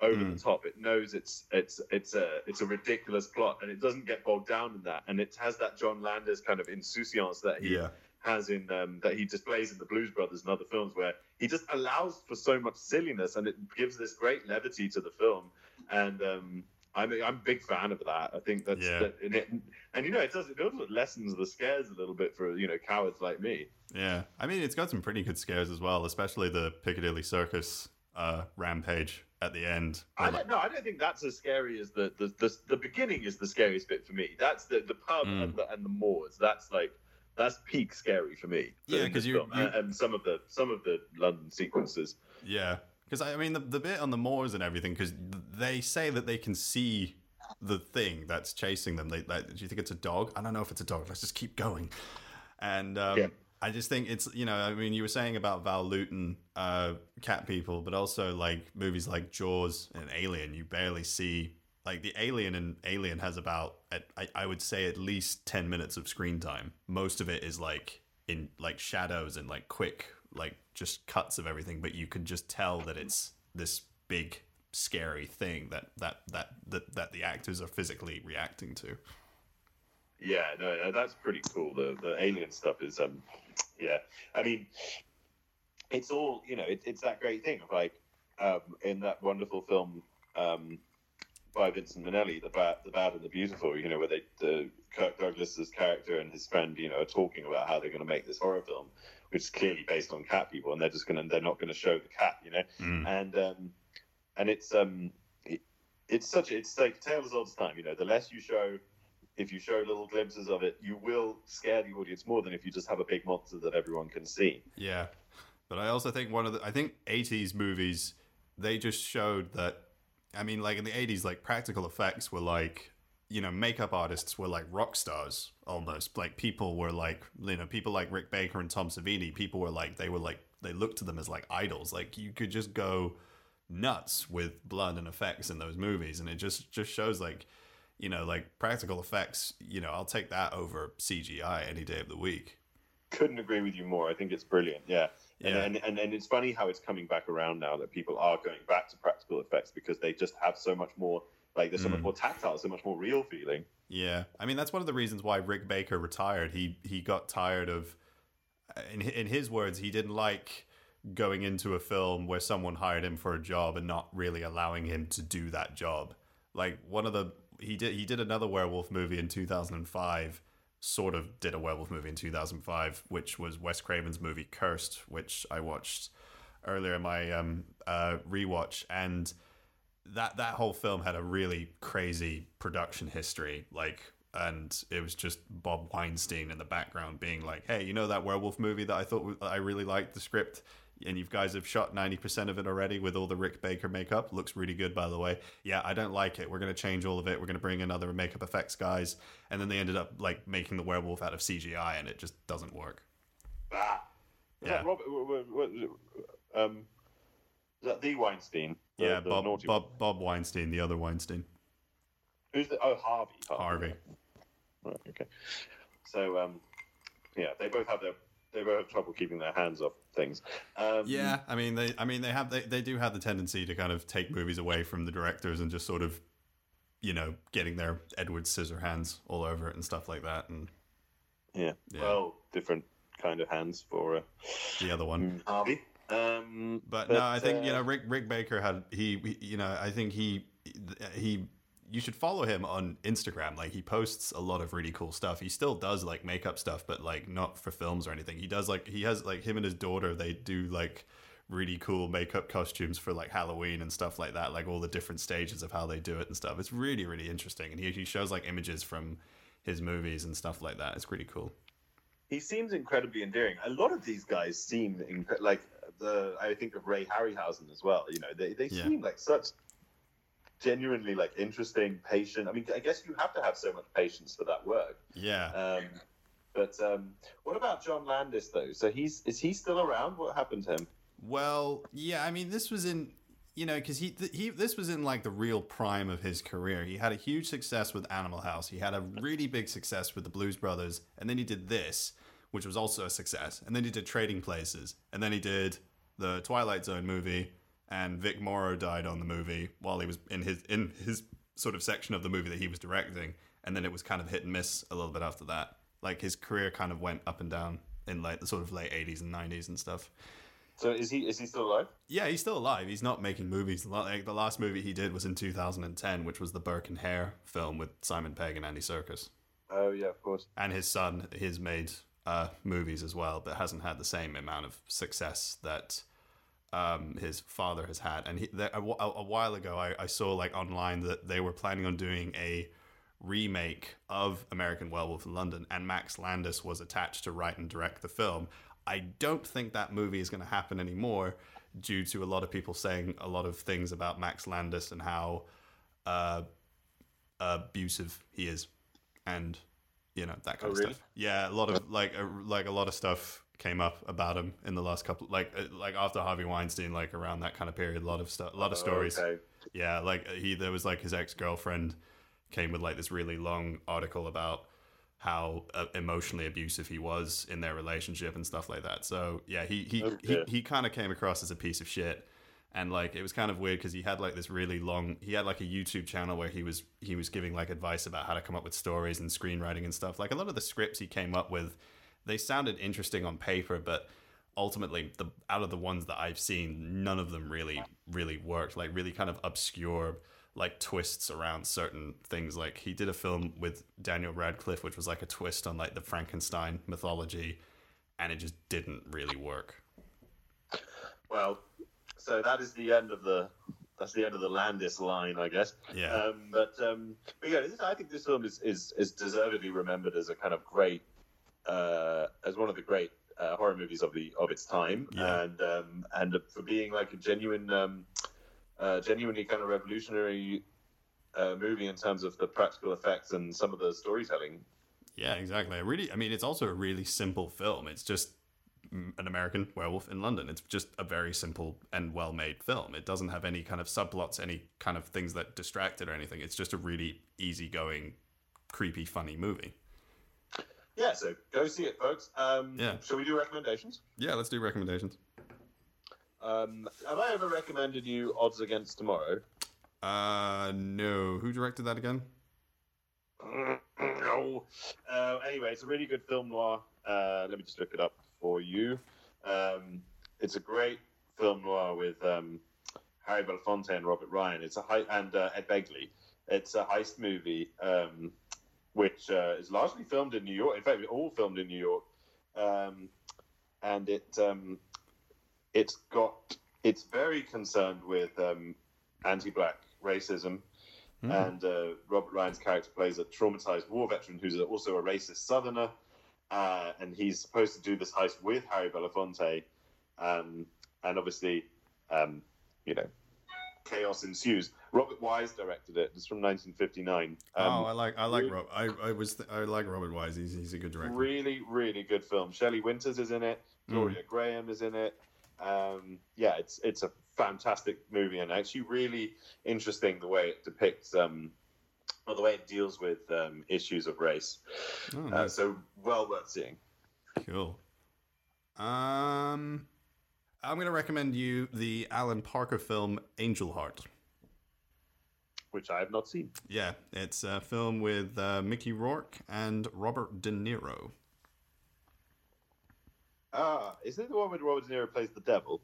E: over
D: Mm.
E: the top. It knows it's it's it's a it's a ridiculous plot, and it doesn't get bogged down in that. And it has that John Landis kind of insouciance that he
D: Yeah.
E: Has in um, that he displays in the Blues Brothers and other films, where he just allows for so much silliness, and it gives this great levity to the film. And um, I'm a, I'm a big fan of that. I think that's
D: Yeah.
E: that, and, it, and you know it does it also lessens the scares a little bit for you know cowards like me.
D: Yeah. I mean, it's got some pretty good scares as well, especially the Piccadilly Circus uh, rampage at the end.
E: I don't
D: like-
E: know. I don't think that's as scary as the the, the the beginning is the scariest bit for me. That's the the pub
D: Mm.
E: and the and the moors. That's like that's peak scary for me.
D: Yeah,
E: because
D: you- you-
E: and, and some of the some of the London sequences.
D: Yeah, because I mean the the bit on the moors and everything, because they say that they can see the thing that's chasing them. They, like, do you think it's a dog? I don't know if it's a dog. Let's just keep going. And um,
E: Yeah.
D: I just think it's you know I mean you were saying about Val Lewton, uh, cat people, but also like movies like Jaws and Alien. You barely see like the Alien and Alien has about I, I would say at least ten minutes of screen time. Most of it is like in like shadows and like quick like just cuts of everything, but you can just tell that it's this big scary thing that that that that, that the actors are physically reacting to.
E: Yeah, no, that's pretty cool. The the alien stuff is, um, yeah. I mean, it's all you know. It, it's that great thing of like um, in that wonderful film um, by Vincent Minnelli, the bad, the bad and the beautiful. You know, where they the Kirk Douglas's character and his friend, you know, are talking about how they're going to make this horror film, which is clearly based on cat people, and they're just going to they're not going to show the cat, you know,
D: Mm.
E: and um, and it's um, it, it's such a, it's like tale as old time. You know, the less you show if you show little glimpses of it, you will scare the audience more than if you just have a big monster that everyone can see.
D: Yeah, but I also think one of the I think '80s movies they just showed that. I mean, like in the '80s, like practical effects were like you know makeup artists were like rock stars almost. Like people were like you know people like Rick Baker and Tom Savini. People were like they were like they looked to them as like idols. Like you could just go nuts with blood and effects in those movies, and it just just shows like you know like practical effects. You know, I'll take that over CGI any day of the week.
E: Couldn't agree with you more. I think it's brilliant. Yeah.
D: Yeah.
E: And, and, and it's funny how it's coming back around now that people are going back to practical effects because they just have so much more like there's so much mm. more tactile, so much more real feeling.
D: Yeah, I mean that's one of the reasons why Rick Baker retired. He he got tired of, in in his words, he didn't like going into a film where someone hired him for a job and not really allowing him to do that job. Like one of the he did he did another werewolf movie in 2005 sort of did a werewolf movie in 2005 which was Wes Craven's movie Cursed which I watched earlier in my um uh rewatch. And that that whole film had a really crazy production history like and it was just Bob Weinstein in the background being like hey you know that werewolf movie that I thought I really liked the script and you guys have shot 90% of it already with all the Rick Baker makeup looks really good by the way yeah I don't like it we're going to change all of it we're going to bring another makeup effects guys and then they ended up like making the werewolf out of CGI and it just doesn't work
E: Ah.
D: Yeah.
E: that Robert? Um, is that the Weinstein? The-
D: yeah
E: the
D: Bob? Bob Bob Weinstein the other Weinstein
E: Who's the? Oh, Harvey.
D: Harvey
E: Right, okay. So, um, yeah, they both have their they both have trouble keeping their hands off things. Um,
D: Yeah, I mean they I mean they have they, they do have the tendency to kind of take movies away from the directors and just sort of you know, getting their Edward Scissorhands all over it and stuff like that and
E: yeah.
D: Yeah.
E: Well, different kind of hands for uh,
D: the other one.
E: Harvey. Um,
D: But, no, I think you
E: uh,
D: know Rick Rick Baker had he, he you know I think he he you should follow him on Instagram. Like he posts a lot of really cool stuff. He still does like makeup stuff, but like not for films or anything. He does like he has like him and his daughter. They do like really cool makeup costumes for like Halloween and stuff like that. Like all the different stages of how they do it and stuff. It's really really interesting. And he he shows like images from his movies and stuff like that. It's pretty cool.
E: he seems incredibly endearing. A lot of these guys seem inc- like the. I think of Ray Harryhausen as well. You know, they they
D: Yeah.
E: seem like such genuinely like interesting, patient. I mean, I guess you have to have so much patience for that work.
D: Yeah.
E: Um, but um, what about John Landis though? So he's is he still around? What happened to him?
D: Well, yeah, I mean, this was in, you know, because he, th- he, this was in like the real prime of his career. He had a huge success with Animal House. He had a really big success with the Blues Brothers, and then he did this, which was also a success. And then he did Trading Places, and then he did the Twilight Zone movie, and Vic Morrow died on the movie while he was in his in his sort of section of the movie that he was directing, and then it was kind of hit and miss a little bit after that. Like his career kind of went up and down in like the sort of late '80s and '90s and stuff.
E: So is he is he still alive?
D: Yeah, he's still alive. He's not making movies. Like the last movie he did was in 2010, which was the Burke and Hare film with Simon Pegg and Andy Serkis.
E: Oh yeah, of course.
D: And his son, has made uh, movies as well, but hasn't had the same amount of success that um, his father has had. And he, there, a, a while ago, I, I saw like online that they were planning on doing a remake of American Werewolf in London, and Max Landis was attached to write and direct the film. I don't think that movie is going to happen anymore due to a lot of people saying a lot of things about Max Landis and how uh, abusive he is, and you know that kind
E: Oh,
D: of
E: really?
D: stuff. Yeah, a lot of like a, like a lot of stuff came up about him in the last couple like uh, like after Harvey Weinstein like around that kind of period a lot of stuff a lot of stories
E: Okay.
D: yeah, like he there was like his ex girlfriend came with like this really long article about how uh, emotionally abusive he was in their relationship and stuff like that. So yeah, he he
E: Oh,
D: he, he kind of came across as a piece of shit. And like it was kind of weird because he had like this really long he had like a YouTube channel where he was he was giving like advice about how to come up with stories and screenwriting and stuff. Like a lot of the scripts he came up with, they sounded interesting on paper, but ultimately the out of the ones that I've seen, none of them really really worked. Like really kind of obscure like twists around certain things. Like he did a film with Daniel Radcliffe, which was like a twist on like the Frankenstein mythology, and it just didn't really work.
E: Well, so that is the end of the that's the end of the Landis line, I guess.
D: Yeah.
E: Um, but, um, but yeah, this, I think this film is, is is deservedly remembered as a kind of great, uh, as one of the great uh, horror movies of the of its time,
D: Yeah.
E: and um, and for being like a genuine, um, uh, genuinely kind of revolutionary uh, movie in terms of the practical effects and some of the storytelling.
D: Yeah, exactly. I really, I mean, it's also a really simple film. It's just an American werewolf in London. It's just a very simple and well made film. It doesn't have any kind of subplots, any kind of things that distract it or anything. It's just a really easygoing, creepy, funny movie.
E: Yeah, so go see it, folks. Um,
D: Yeah.
E: Shall we do recommendations?
D: Yeah, let's do recommendations.
E: Um, have I ever recommended you Odds Against Tomorrow?
D: Uh, no. Who directed that again?
E: no. Uh, anyway, it's a really good film noir. Uh, let me just look it up for you. Um, it's a great film noir with um, Harry Belafonte and Robert Ryan. It's a hei- and uh, Ed Begley. It's a heist movie, um, which uh, is largely filmed in New York. In fact, all filmed in New York, um, and it um, it's got it's very concerned with um, anti-black racism. And uh, Robert Ryan's character plays a traumatized war veteran who's also a racist Southerner, uh, and he's supposed to do this heist with Harry Belafonte, um, and obviously, um, you know, chaos ensues. Robert Wise directed it. It's from 1959. Um,
D: oh, I like, I like
E: really-
D: Rob. I, I was, I like Robert Wise. He's, he's a good director.
E: really, really good film. Shelley Winters is in it. Gloria Grahame is in it. Um, yeah, it's it's a fantastic movie and actually really interesting the way it depicts, um, or the way it deals with um, issues of race.
D: Oh,
E: Uh, so well worth seeing.
D: Cool. Um, I'm going to recommend you the Alan Parker film Angel Heart.
E: Which I have not seen.
D: Yeah, it's a film with uh, Mickey Rourke and Robert De Niro.
E: Ah, is it the one where Robert De Niro plays the devil?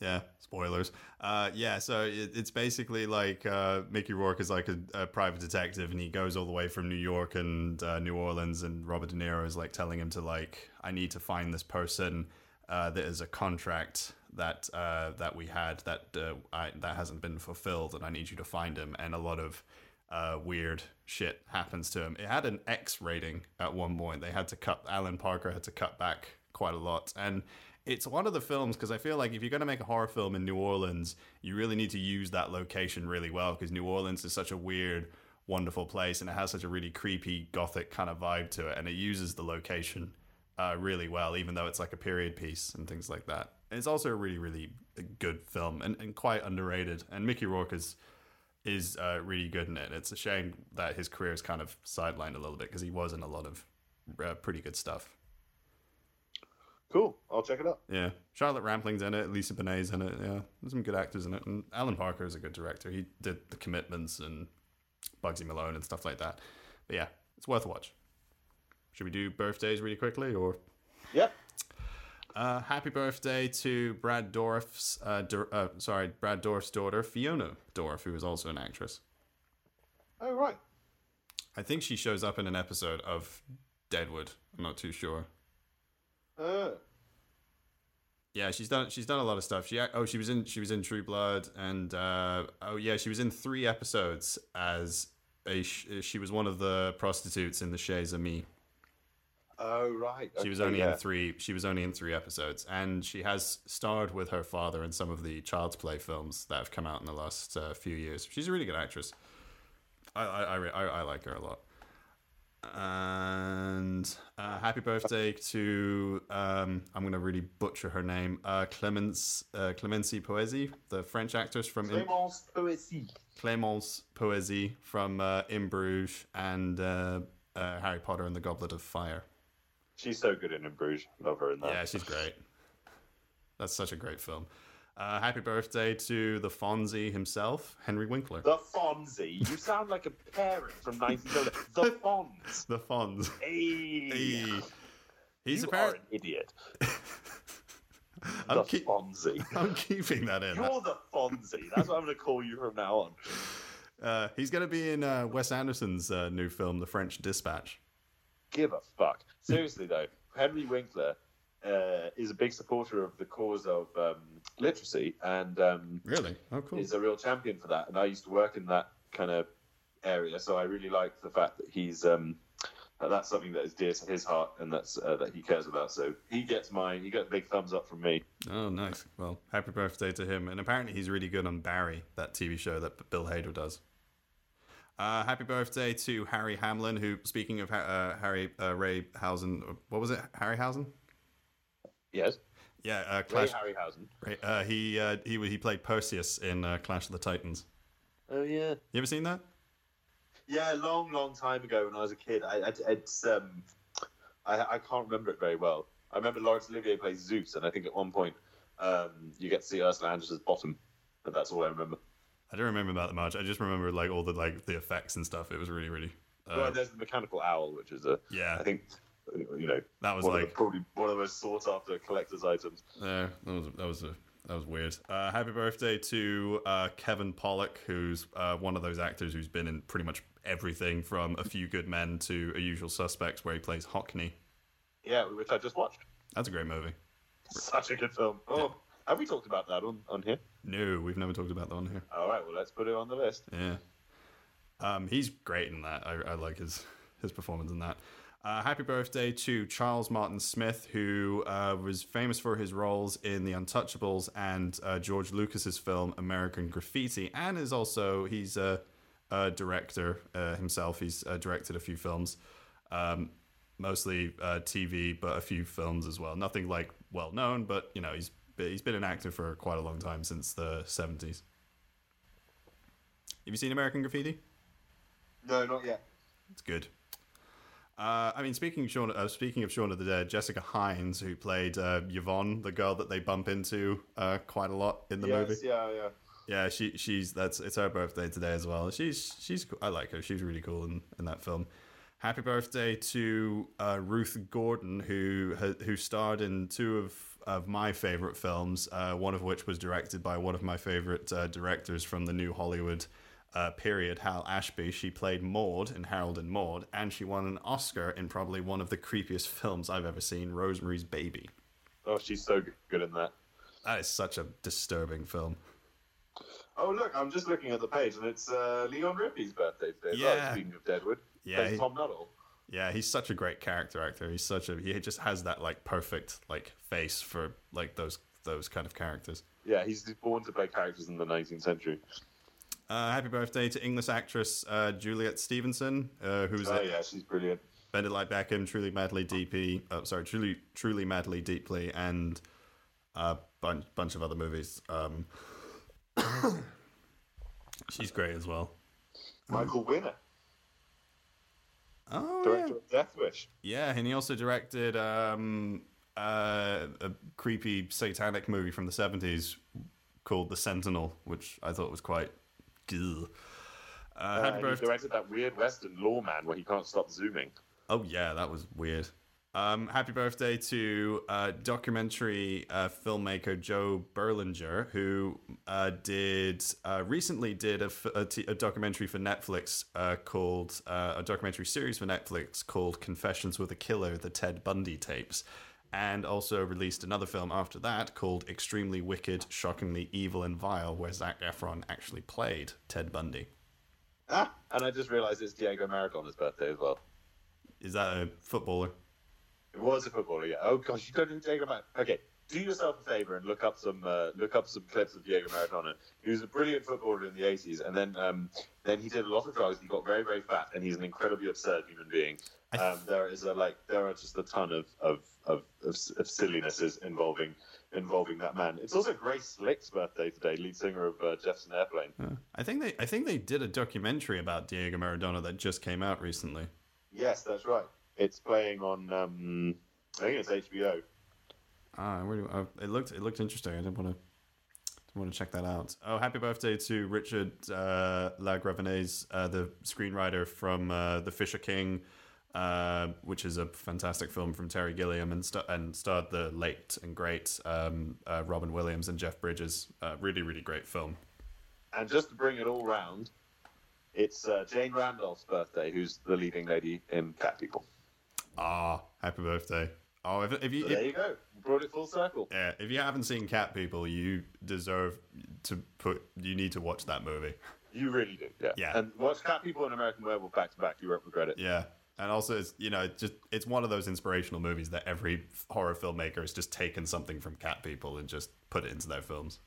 D: Yeah, spoilers. Uh, yeah, so it, it's basically like uh, Mickey Rourke is like a, a private detective, and he goes all the way from New York and uh, New Orleans, and Robert De Niro is like telling him to like, I need to find this person. Uh, that is a contract that uh, that we had that uh, I, that hasn't been fulfilled, and I need you to find him. And a lot of uh, weird shit happens to him. It had an X rating at one point. They had to cut. Alan Parker had to cut back quite a lot, and it's one of the films because I feel like if you're going to make a horror film in New Orleans, you really need to use that location really well because New Orleans is such a weird, wonderful place, and it has such a really creepy, gothic kind of vibe to it, and it uses the location uh, really well, even though it's like a period piece and things like that. And it's also a really, really good film and, and quite underrated. And Mickey Rourke is is uh, really good in it. It's a shame that his career is kind of sidelined a little bit because he was in a lot of uh, pretty good stuff.
E: Cool. I'll check it out.
D: Yeah, Charlotte Rampling's in it. Lisa Bonet's in it. Yeah, there's some good actors in it. And Alan Parker is a good director. He did The Commitments and Bugsy Malone and stuff like that. But yeah, it's worth a watch. Should we do birthdays really quickly, or
E: Yep.
D: Uh, happy birthday to Brad Dourif's uh, uh, sorry Brad Dourif's daughter Fiona Dourif, who is also an actress.
E: Oh right.
D: I think she shows up in an episode of Deadwood. I'm not too sure.
E: Uh,
D: Yeah, she's done. She's done a lot of stuff. She oh, she was in. She was in True Blood, and uh, oh yeah, she was in three episodes as a. She was one of the prostitutes in the Chez Amis.
E: Oh right.
D: She was only
E: yeah.
D: in three. She was only in three episodes, and she has starred with her father in some of the Child's Play films that have come out in the last uh, few years. She's a really good actress. I I, I, I, like her a lot. And uh, happy birthday to um, I'm gonna really butcher her name. Uh, Clemence uh, Clemency Poesie, the French actress from In-
E: Clémence Poésie.
D: Clémence Poésie from uh, In Bruges and uh, uh, Harry Potter and the Goblet of Fire.
E: She's so good in In Bruges. Love her in that.
D: Yeah, she's great. That's such a great film. Uh, happy birthday to the Fonzie himself, Henry Winkler.
E: The Fonzie. You sound like a parent from 1970. The Fonz.
D: The Fonz.
E: Hey.
D: Hey. He's
E: you
D: a
E: are
D: parent.
E: an idiot.
D: I'm,
E: the
D: keep-
E: Fonzie.
D: I'm keeping that in.
E: You're the Fonzie. That's what I'm going to call you from now on.
D: Uh, he's going to be in uh, Wes Anderson's uh, new film, The French Dispatch.
E: Give a fuck. Seriously though, Henry Winkler uh, is a big supporter of the cause of um, literacy and um,
D: Really? Oh, cool.
E: is a real champion for that. And I used to work in that kind of area, so I really like the fact that he's um, that that's something that is dear to his heart and that's uh, that he cares about. So he gets my he got a big thumbs up from me.
D: Oh, nice. Well, happy birthday to him. And apparently, he's really good on Barry, that TV show that Bill Hader does. Uh, happy birthday to Harry Hamlin, who, speaking of uh, Harry uh, Ray Housen, what was it? Harryhausen?
E: Yes,
D: Yeah, uh,
E: Ray Harryhausen.
D: Ray, uh, he uh, he he played Perseus in uh, Clash of the Titans.
E: Oh yeah.
D: You ever seen that?
E: Yeah, a long, long time ago when I was a kid. I, I it's um, I, I can't remember it very well. I remember Laurence Olivier plays Zeus, and I think at one point um, you get to see Ursula Andress's bottom, but that's all I remember.
D: I don't remember that much. I just remember like all the like the effects and stuff. It was really really. Uh,
E: well, there's the mechanical owl, which is a
D: yeah,
E: I think you know
D: that was like
E: the, probably one of the most sought after collector's items.
D: Yeah, that was that was a that was weird. Uh, happy birthday to uh, Kevin Pollak, who's uh, one of those actors who's been in pretty much everything from A Few Good Men to A Usual Suspects, where he plays Hockney.
E: Yeah, which I just watched.
D: That's a great movie.
E: Such a good film. Oh, have we talked about that on, on here?
D: No, we've never talked about that one here.
E: All right, well let's put it on the list.
D: Yeah, um, he's great in that. I, I like his his performance in that. Uh, happy birthday to Charles Martin Smith, who uh, was famous for his roles in The Untouchables and uh, George Lucas's film American Graffiti, and is also he's a, a director uh, himself. He's uh, directed a few films, um, mostly uh, TV, but a few films as well. Nothing like well known, but you know he's he's been an actor for quite a long time since the seventies. Have you seen American Graffiti?
E: No, not yet.
D: It's good. Uh, I mean, speaking of Shaun, uh, speaking of Shaun of the Dead, Jessica Hynes, who played uh, Yvonne, the girl that they bump into uh, quite a lot in the
E: yes,
D: movie.
E: yeah, yeah.
D: Yeah, she she's that's it's her birthday today as well. She's she's I like her. She's really cool in, in that film. Happy birthday to uh, Ruth Gordon, who who starred in two of of my favorite films. Uh, one of which was directed by one of my favorite uh, directors from the new Hollywood uh, period, Hal Ashby. She played Maud in Harold and Maude, and she won an Oscar in probably one of the creepiest films I've ever seen, Rosemary's Baby.
E: Oh, she's so good in that.
D: That is such a disturbing film.
E: Oh, look, I'm just looking at the page, and it's uh, Leon Rippy's birthday today.
D: Yeah.
E: well, speaking of Deadwood,
D: Yeah, he-
E: Tom Nuttall.
D: Yeah, he's such a great character actor. He's such a he just has that like perfect like face for like those those kind of characters.
E: Yeah, he's born to play characters in the 19th century.
D: Uh, happy birthday to English actress uh, Juliet Stevenson, uh, who's
E: Oh yeah, she's brilliant.
D: Bend It Like Beckham, Truly Madly Deeply, uh, sorry, Truly Truly Madly Deeply, and a bunch bunch of other movies. Um, she's great as well.
E: Michael Winner,
D: Oh
E: director of Death Wish.
D: Yeah, and he also directed um, uh, a creepy satanic movie from the 70s called The Sentinel, which I thought was quite. Ugh. Uh,
E: Uh, he directed that weird Western Lawman where he can't stop zooming.
D: Oh, yeah, that was weird. Um, happy birthday to uh, documentary uh, filmmaker Joe Berlinger, who uh, did uh, recently did a, f- a t- a documentary for Netflix uh, called uh, a documentary series for Netflix called Confessions with a Killer: The Ted Bundy Tapes, and also released another film after that called Extremely Wicked, Shockingly Evil and Vile, where Zac Efron actually played Ted Bundy.
E: Ah, and I just realised it's Diego Maradona's birthday as well.
D: Is that a footballer?
E: It was a footballer, yeah. Oh gosh, you don't know Diego Maradona. Okay, do yourself a favor and look up some uh, look up some clips of Diego Maradona. He was a brilliant footballer in the eighties, and then um, then he did a lot of drugs. He got very very fat, and he's an incredibly absurd human being. Um, there is a like there are just a ton of of of, of, of sillinesses involving involving that man. It's also Grace Slick's birthday today, lead singer of uh, Jefferson Airplane.
D: I think they I think they did a documentary about Diego Maradona that just came out recently.
E: Yes, that's right. It's playing on um, I think it's HBO.
D: Ah, where do, uh, it looked it looked interesting. I didn't want to want to check that out. Oh, happy birthday to Richard uh, Lagravenese, uh, the screenwriter from uh, The Fisher King, uh, which is a fantastic film from Terry Gilliam and st- and starred the late and great um, uh, Robin Williams and Jeff Bridges. Uh, really, really great film.
E: And just to bring it all round, it's uh, Jane Randolph's birthday, who's the leading lady in Cat People.
D: Ah, happy birthday. Oh, if, if you
E: So there
D: if,
E: you go. Brought it full circle.
D: yeah, if you haven't seen Cat People, you deserve to put. You need to watch that movie.
E: You really do. Yeah.
D: Yeah.
E: And watch Cat People and American Werewolf back to back. You won't regret it.
D: Yeah, and also it's you know it's just it's one of those inspirational movies that every horror filmmaker has just taken something from Cat People and just put it into their films.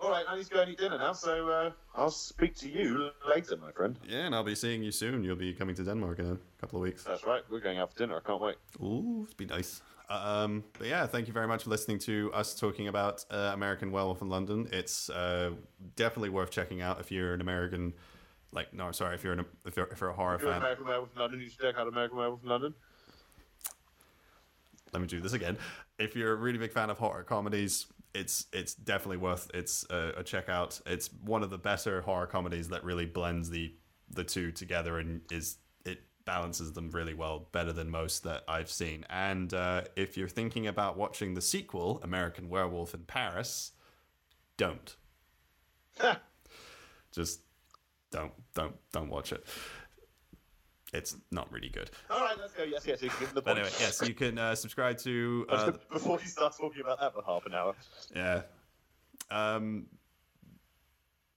E: All right, I need to go and eat dinner now, so uh, I'll speak to you later, my friend.
D: Yeah, and I'll be seeing you soon. You'll be coming to Denmark in a couple of weeks.
E: That's right. We're going out for dinner. I can't wait.
D: Ooh, it'd be nice. Um, but yeah, thank you very much for listening to us talking about uh, American Werewolf in London. It's uh, definitely worth checking out if you're an American, like no, sorry, if you're an, if you're, if you're a horror
E: If you're
D: fan.
E: American Werewolf in London, you should check out American Werewolf in London.
D: Let me do this again. If you're a really big fan of horror comedies, it's it's definitely worth it's a, a check out. It's one of the better horror comedies that really blends the the two together and is it balances them really well, better than most that I've seen. And uh, if you're thinking about watching the sequel, American Werewolf in Paris, don't just don't don't don't watch it. It's not really good.
E: All right, let's go. Yes, yes, you the point.
D: anyway, yes, you can uh, subscribe to uh,
E: Before you start talking about that for half an hour.
D: Yeah. Um.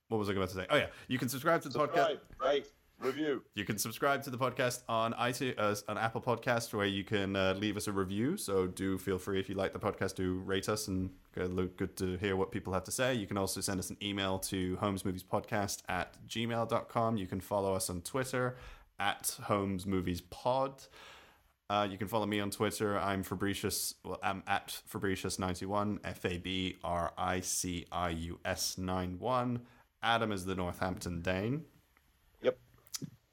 D: What was I about to say? Oh yeah, you can subscribe to the podcast.
E: Subscribe, rate, review.
D: You can subscribe to the podcast on iTunes, uh, on Apple Podcast, where you can uh, leave us a review. So do feel free if you like the podcast to rate us and look good to hear what people have to say. You can also send us an email to homesmoviespodcast at gmail.com. You can follow us on Twitter at homesmoviespod. Uh, you can follow me on Twitter. I'm Fabricius. Well, I'm at Fabricius91. F A B R I C I U S 91. Adam is the Northampton Dane.
E: Yep.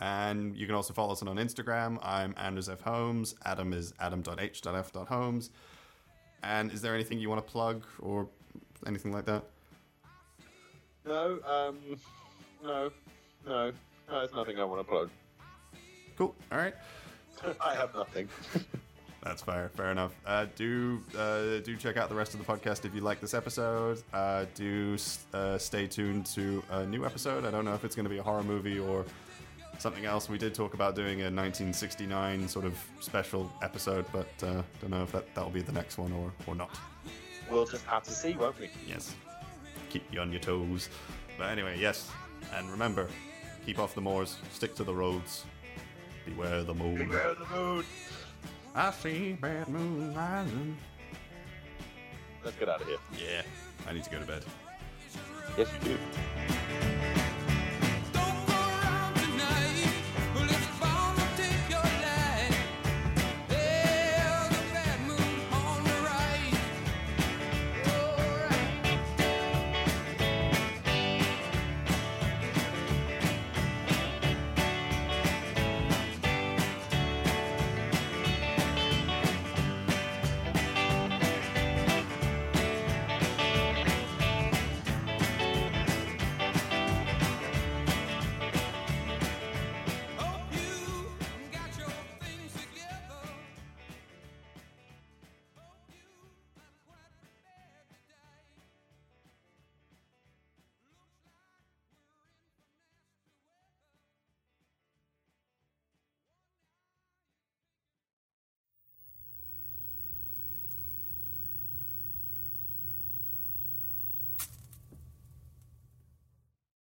D: And you can also follow us on Instagram. I'm Anders F. Holmes. Adam is adam.h.f.holmes. And is there anything you want to plug or anything like that?
E: No, um, no, no, no, there's nothing I want to plug.
D: Cool. All right.
E: I have nothing.
D: That's fair. Fair enough. Uh, do uh, do check out the rest of the podcast if you like this episode. Uh, do uh, stay tuned to a new episode. I don't know if it's going to be a horror movie or something else. We did talk about doing a 1969 sort of special episode, but uh, don't know if that that'll be the next one or or not.
E: We'll just have to see, won't we?
D: Yes. Keep you on your toes. But anyway, yes. And remember, keep off the moors, stick to the roads. Beware the moon.
E: Beware the moon.
D: I see bad moon rising.
E: Let's get out of here.
D: Yeah, I need to go to bed.
E: Yes, you do.